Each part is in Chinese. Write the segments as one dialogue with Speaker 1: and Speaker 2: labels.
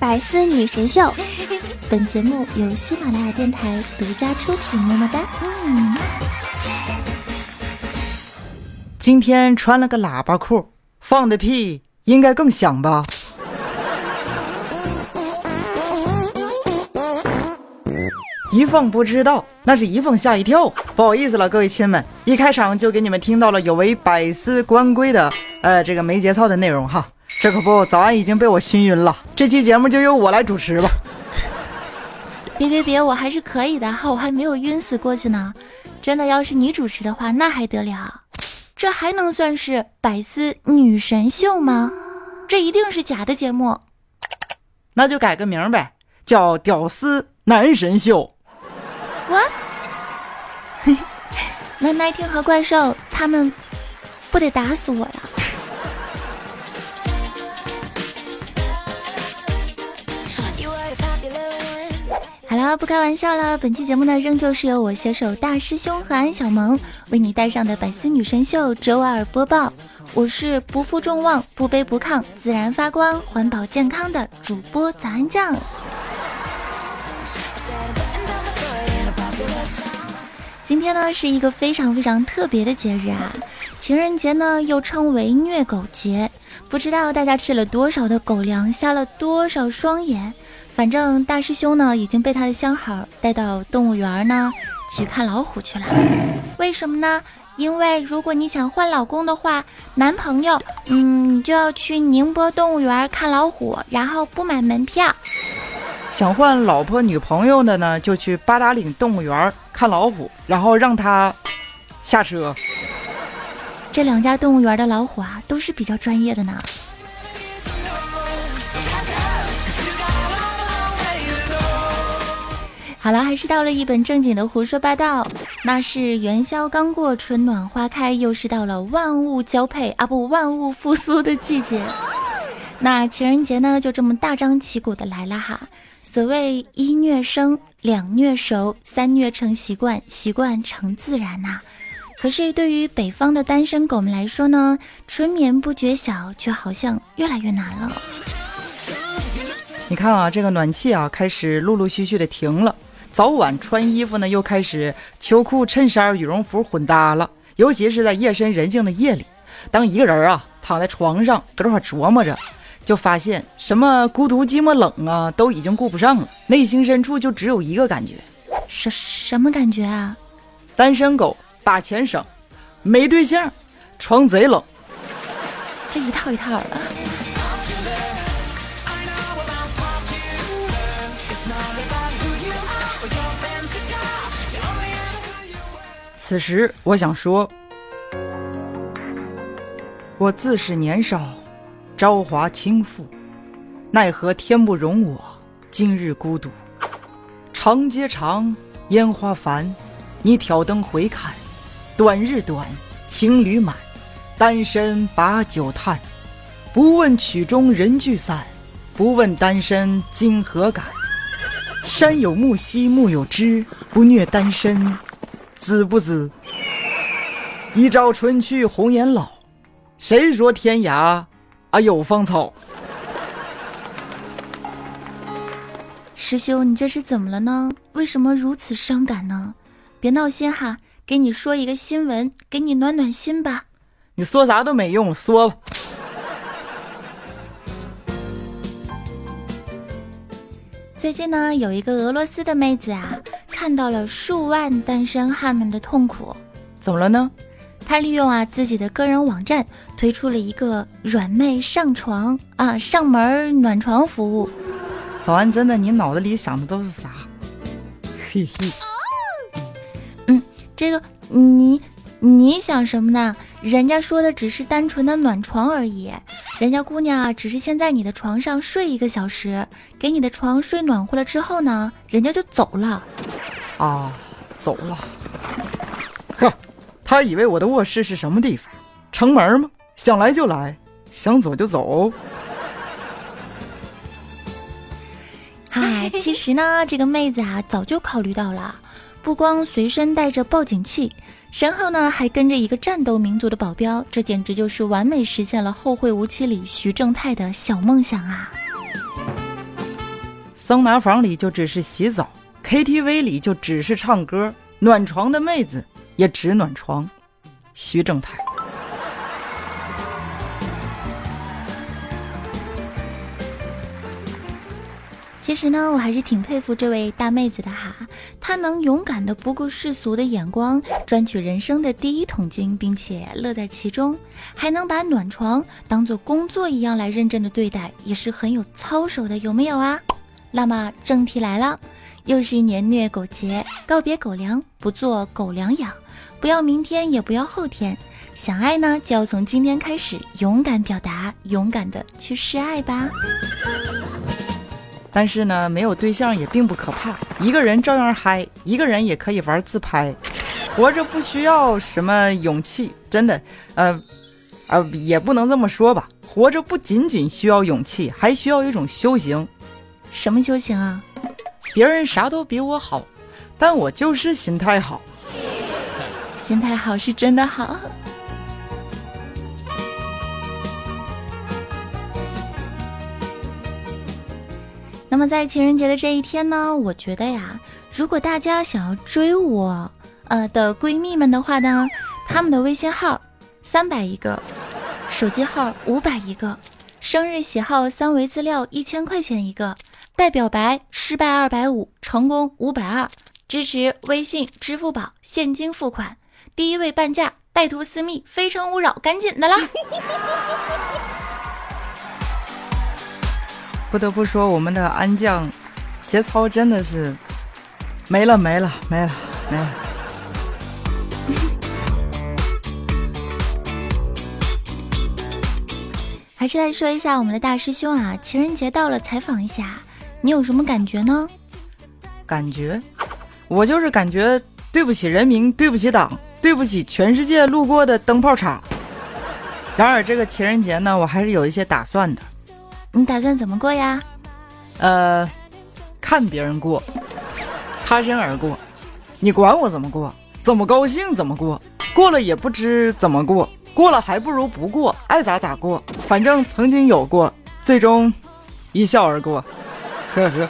Speaker 1: 百思女神秀，本节目由喜马拉雅电台独家出品。么么哒。嗯。
Speaker 2: 今天穿了个喇叭裤，放的屁应该更响吧？一凤不知道，那是一凤吓一跳。不好意思了，各位亲们，一开场就给你们听到了有违百思官规的，呃，这个没节操的内容哈。这可不，早安已经被我熏晕了。这期节目就由我来主持吧。
Speaker 1: 别别别，我还是可以的哈，我还没有晕死过去呢。真的，要是你主持的话，那还得了？这还能算是百思女神秀吗？这一定是假的节目。
Speaker 2: 那就改个名呗，叫屌丝男神秀。
Speaker 1: What？那奈天和怪兽他们不得打死我呀？好了，不开玩笑了。本期节目呢，仍旧是由我携手大师兄和安小萌为你带上的百思女神秀周二播报。我是不负众望、不卑不亢、自然发光、环保健康的主播早安酱。今天呢是一个非常非常特别的节日啊，情人节呢又称为虐狗节。不知道大家吃了多少的狗粮，瞎了多少双眼。反正大师兄呢已经被他的相好带到动物园呢去看老虎去了。为什么呢？因为如果你想换老公的话，男朋友，嗯，你就要去宁波动物园看老虎，然后不买门票。
Speaker 2: 想换老婆女朋友的呢，就去八达岭动物园看老虎，然后让他下车。
Speaker 1: 这两家动物园的老虎啊，都是比较专业的呢。好了，还是到了一本正经的胡说八道。那是元宵刚过，春暖花开，又是到了万物交配啊不，万物复苏的季节。那情人节呢，就这么大张旗鼓的来了哈。所谓一虐生，两虐熟，三虐成习惯，习惯成自然呐。可是对于北方的单身狗们来说呢，春眠不觉晓，却好像越来越难了。
Speaker 2: 你看啊，这个暖气啊，开始陆陆续续的停了。早晚穿衣服呢，又开始秋裤、衬衫、羽绒服混搭了。尤其是在夜深人静的夜里，当一个人啊躺在床上搁这块琢磨着。就发现什么孤独、寂寞、冷啊，都已经顾不上了。内心深处就只有一个感觉，
Speaker 1: 什什么感觉啊？
Speaker 2: 单身狗把钱省，没对象，床贼冷，
Speaker 1: 这一套一套的。
Speaker 2: 此时我想说，我自是年少。朝华倾覆，奈何天不容我今日孤独。长街长，烟花繁，你挑灯回看，短日短，情侣满，单身把酒叹。不问曲中人聚散，不问单身今何感。山有木兮木有枝，不虐单身知不知？一朝春去红颜老，谁说天涯？啊，有芳草。
Speaker 1: 师兄，你这是怎么了呢？为什么如此伤感呢？别闹心哈，给你说一个新闻，给你暖暖心吧。
Speaker 2: 你说啥都没用，说吧。
Speaker 1: 最近呢，有一个俄罗斯的妹子啊，看到了数万单身汉们的痛苦，
Speaker 2: 怎么了呢？
Speaker 1: 他利用啊自己的个人网站推出了一个软妹上床啊上门暖床服务。
Speaker 2: 早安，真的，你脑子里想的都是啥？嘿嘿。
Speaker 1: 嗯，这个你你想什么呢？人家说的只是单纯的暖床而已，人家姑娘啊只是先在你的床上睡一个小时，给你的床睡暖和了之后呢，人家就走了。
Speaker 2: 啊，走了。呵。他以为我的卧室是什么地方？城门吗？想来就来，想走就走。
Speaker 1: 嗨，其实呢，这个妹子啊，早就考虑到了，不光随身带着报警器，身后呢还跟着一个战斗民族的保镖，这简直就是完美实现了《后会无期》里徐正太的小梦想啊！
Speaker 2: 桑拿房里就只是洗澡，KTV 里就只是唱歌，暖床的妹子也只暖床。徐正太。
Speaker 1: 其实呢，我还是挺佩服这位大妹子的哈，她能勇敢的不顾世俗的眼光，赚取人生的第一桶金，并且乐在其中，还能把暖床当做工作一样来认真的对待，也是很有操守的，有没有啊？那么正题来了，又是一年虐狗节，告别狗粮，不做狗粮养，不要明天，也不要后天，想爱呢，就要从今天开始，勇敢表达，勇敢的去示爱吧。
Speaker 2: 但是呢，没有对象也并不可怕，一个人照样嗨，一个人也可以玩自拍。活着不需要什么勇气，真的，呃，呃，也不能这么说吧。活着不仅仅需要勇气，还需要一种修行。
Speaker 1: 什么修行啊？
Speaker 2: 别人啥都比我好，但我就是心态好。
Speaker 1: 心态好是真的好。那么在情人节的这一天呢，我觉得呀，如果大家想要追我，呃的闺蜜们的话呢，他们的微信号三百一个，手机号五百一个，生日喜好三维资料一千块钱一个，带表白失败二百五，成功五百二，支持微信、支付宝现金付款，第一位半价，带图私密，非诚勿扰，赶紧的啦！
Speaker 2: 不得不说，我们的安将节操真的是没了没了没了没了。
Speaker 1: 还是来说一下我们的大师兄啊，情人节到了，采访一下，你有什么感觉呢？
Speaker 2: 感觉，我就是感觉对不起人民，对不起党，对不起全世界路过的灯泡厂。然而这个情人节呢，我还是有一些打算的。
Speaker 1: 你打算怎么过呀？
Speaker 2: 呃，看别人过，擦身而过，你管我怎么过？怎么高兴怎么过？过了也不知怎么过，过了还不如不过，爱咋咋过。反正曾经有过，最终一笑而过。呵呵。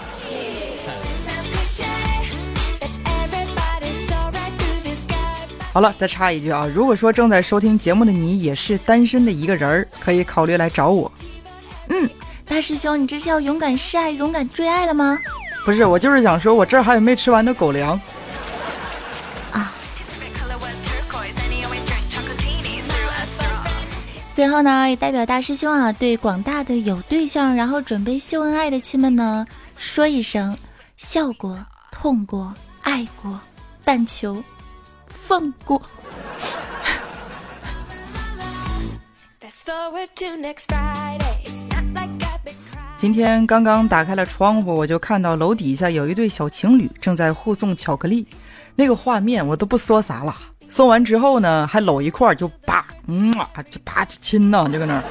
Speaker 2: 好了，再插一句啊，如果说正在收听节目的你也是单身的一个人儿，可以考虑来找我。
Speaker 1: 嗯。大师兄，你这是要勇敢示爱、勇敢追爱了吗？
Speaker 2: 不是，我就是想说，我这儿还有没吃完的狗粮
Speaker 1: 最后呢，也代表大师兄啊，对广大的有对象然后准备秀恩爱的亲们呢，说一声：笑过、痛过、爱过，但求放过。
Speaker 2: 今天刚刚打开了窗户，我就看到楼底下有一对小情侣正在互送巧克力，那个画面我都不说啥了。送完之后呢，还搂一块儿就叭，嗯啊，就叭就亲呢，就搁那儿。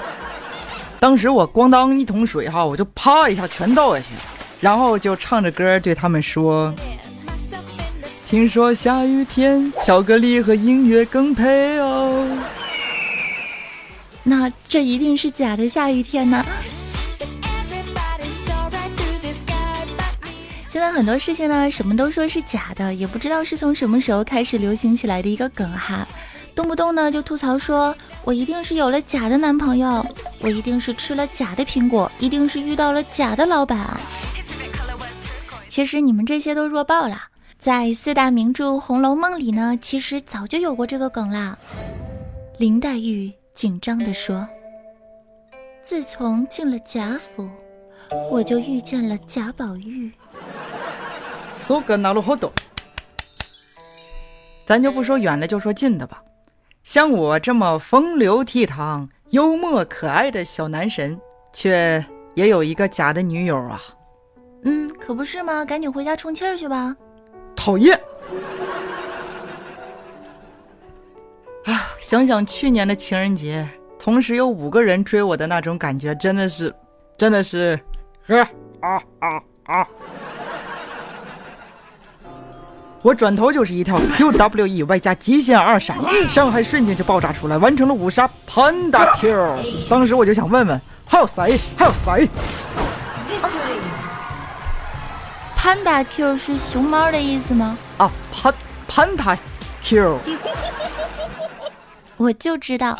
Speaker 2: 当时我咣当一桶水哈，我就啪一下全倒下去，然后就唱着歌对他们说：“听说下雨天巧克力和音乐更配哦。”
Speaker 1: 那这一定是假的下雨天呢。现在很多事情呢，什么都说是假的，也不知道是从什么时候开始流行起来的一个梗哈，动不动呢就吐槽说，我一定是有了假的男朋友，我一定是吃了假的苹果，一定是遇到了假的老板。其实你们这些都弱爆了，在四大名著《红楼梦》里呢，其实早就有过这个梗啦。林黛玉紧张地说：“自从进了贾府，我就遇见了贾宝玉。”
Speaker 2: 苏格纳鲁好多，咱就不说远的，就说近的吧。像我这么风流倜傥、幽默可爱的小男神，却也有一个假的女友啊。
Speaker 1: 嗯，可不是吗？赶紧回家充气儿去吧。
Speaker 2: 讨厌！啊，想想去年的情人节，同时有五个人追我的那种感觉，真的是，真的是，呵啊啊啊！我转头就是一套 QWE 外加极限二闪，伤害瞬间就爆炸出来，完成了五杀 Panda Kill。当时我就想问问，还有谁？还有谁？
Speaker 1: 潘达 Q 是熊猫的意思吗？
Speaker 2: 啊，潘潘达 Q。
Speaker 1: 我就知道。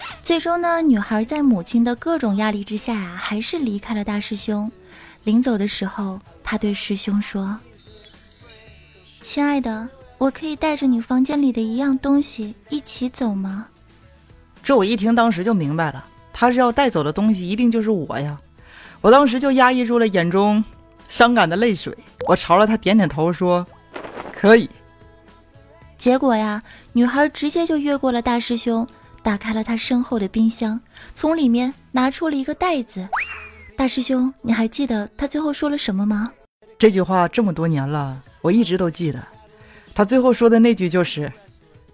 Speaker 1: 最终呢，女孩在母亲的各种压力之下呀，还是离开了大师兄。临走的时候，她对师兄说：“亲爱的，我可以带着你房间里的一样东西一起走吗？”
Speaker 2: 这我一听，当时就明白了，他是要带走的东西一定就是我呀！我当时就压抑住了眼中伤感的泪水，我朝着他点点头说：“可以。”
Speaker 1: 结果呀，女孩直接就越过了大师兄，打开了他身后的冰箱，从里面拿出了一个袋子。大师兄，你还记得他最后说了什么吗？
Speaker 2: 这句话这么多年了，我一直都记得。他最后说的那句就是：“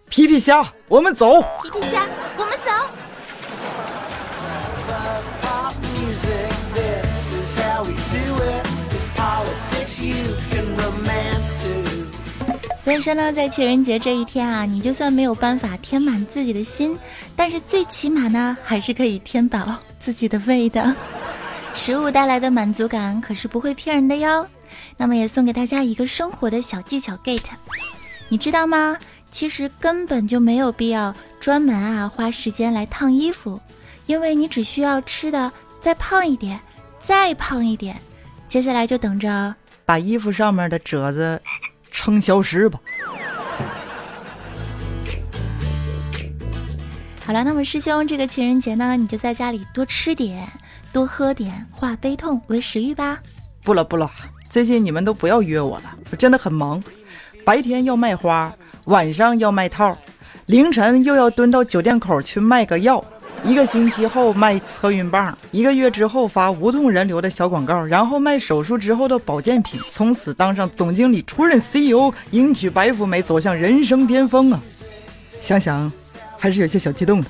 Speaker 2: 皮皮虾，我们走。”
Speaker 1: 皮皮虾，所以说呢，在情人节这一天啊，你就算没有办法填满自己的心，但是最起码呢，还是可以填饱自己的胃的。食物带来的满足感可是不会骗人的哟。那么也送给大家一个生活的小技巧，get，你知道吗？其实根本就没有必要专门啊花时间来烫衣服，因为你只需要吃的再胖一点，再胖一点，接下来就等着
Speaker 2: 把衣服上面的褶子。撑消失吧。
Speaker 1: 好了，那么师兄，这个情人节呢，你就在家里多吃点，多喝点，化悲痛为食欲吧。
Speaker 2: 不了不了，最近你们都不要约我了，我真的很忙，白天要卖花，晚上要卖套，凌晨又要蹲到酒店口去卖个药。一个星期后卖测孕棒，一个月之后发无痛人流的小广告，然后卖手术之后的保健品，从此当上总经理、出任 CEO，迎娶白富美，走向人生巅峰啊！想想，还是有些小激动的。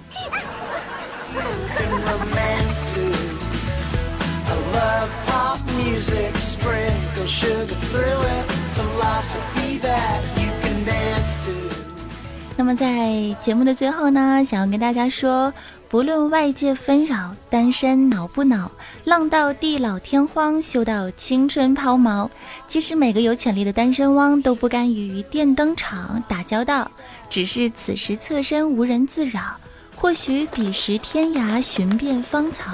Speaker 1: 那么在节目的最后呢，想要跟大家说。不论外界纷扰，单身恼不恼？浪到地老天荒，修到青春抛锚。其实每个有潜力的单身汪都不甘于与电灯厂打交道，只是此时侧身无人自扰。或许彼时天涯寻遍芳草，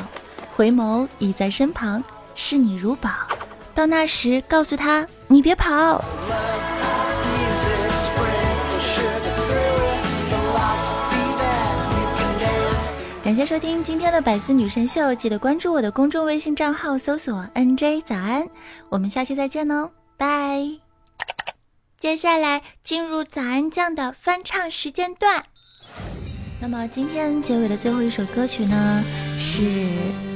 Speaker 1: 回眸已在身旁，视你如宝。到那时，告诉他你别跑。感谢收听今天的百思女神秀，记得关注我的公众微信账号，搜索 “nj 早安”。我们下期再见哦，拜。接下来进入早安酱的翻唱时间段。那么今天结尾的最后一首歌曲呢，是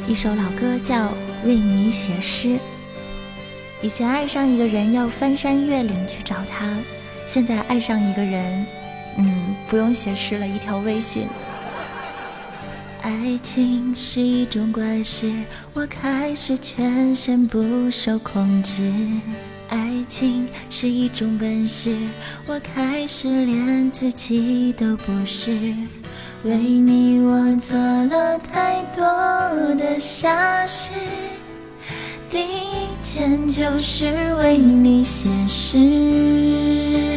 Speaker 1: 一首老歌，叫《为你写诗》。以前爱上一个人要翻山越岭去找他，现在爱上一个人，嗯，不用写诗了，一条微信。爱情是一种怪事，我开始全身不受控制。爱情是一种本事，我开始连自己都不是。为你我做了太多的傻事，第一件就是为你写诗。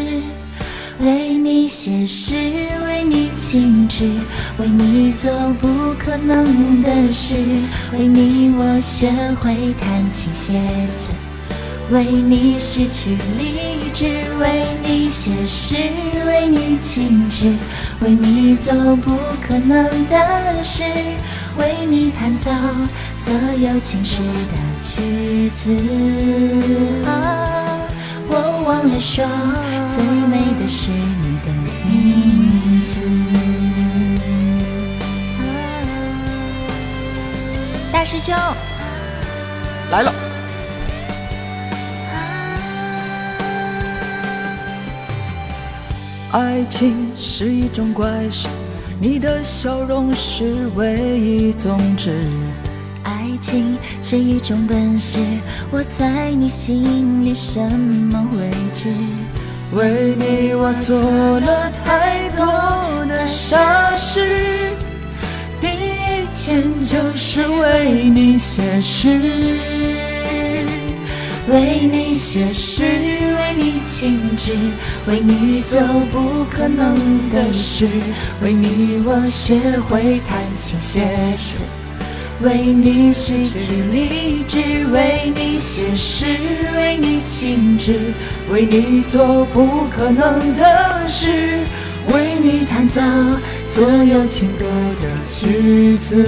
Speaker 1: 为你写诗，为你静止，为你做不可能的事，为你我学会弹琴写字，为你失去理智，为你写诗，为你静止，为你做不可能的事，为你弹奏所有情诗的曲子。我忘了说，最美的是你的名字。大师兄
Speaker 2: 来了。爱情是一种怪事，你的笑容是唯一宗旨。
Speaker 1: 爱情是一种本事，我在你心里什么位置？
Speaker 2: 为你我做了太多的傻事，第一件就是为你写诗，
Speaker 1: 为你写诗，为你静止，为你做不可能的事，为你我学会弹琴写词。为你失去理智，为你写诗，为你静止，为你做不可能的事，为你弹奏所有情歌的曲子。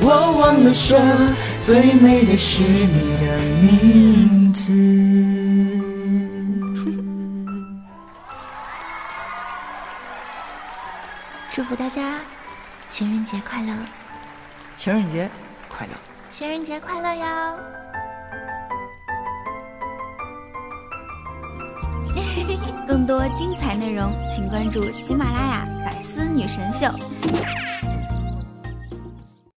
Speaker 1: 我忘了说，最美的是你的名字。祝福大家！情人节快乐！
Speaker 2: 情人节快乐！
Speaker 1: 情人节快乐哟！
Speaker 3: 更多精彩内容，请关注喜马拉雅《百思女神秀》。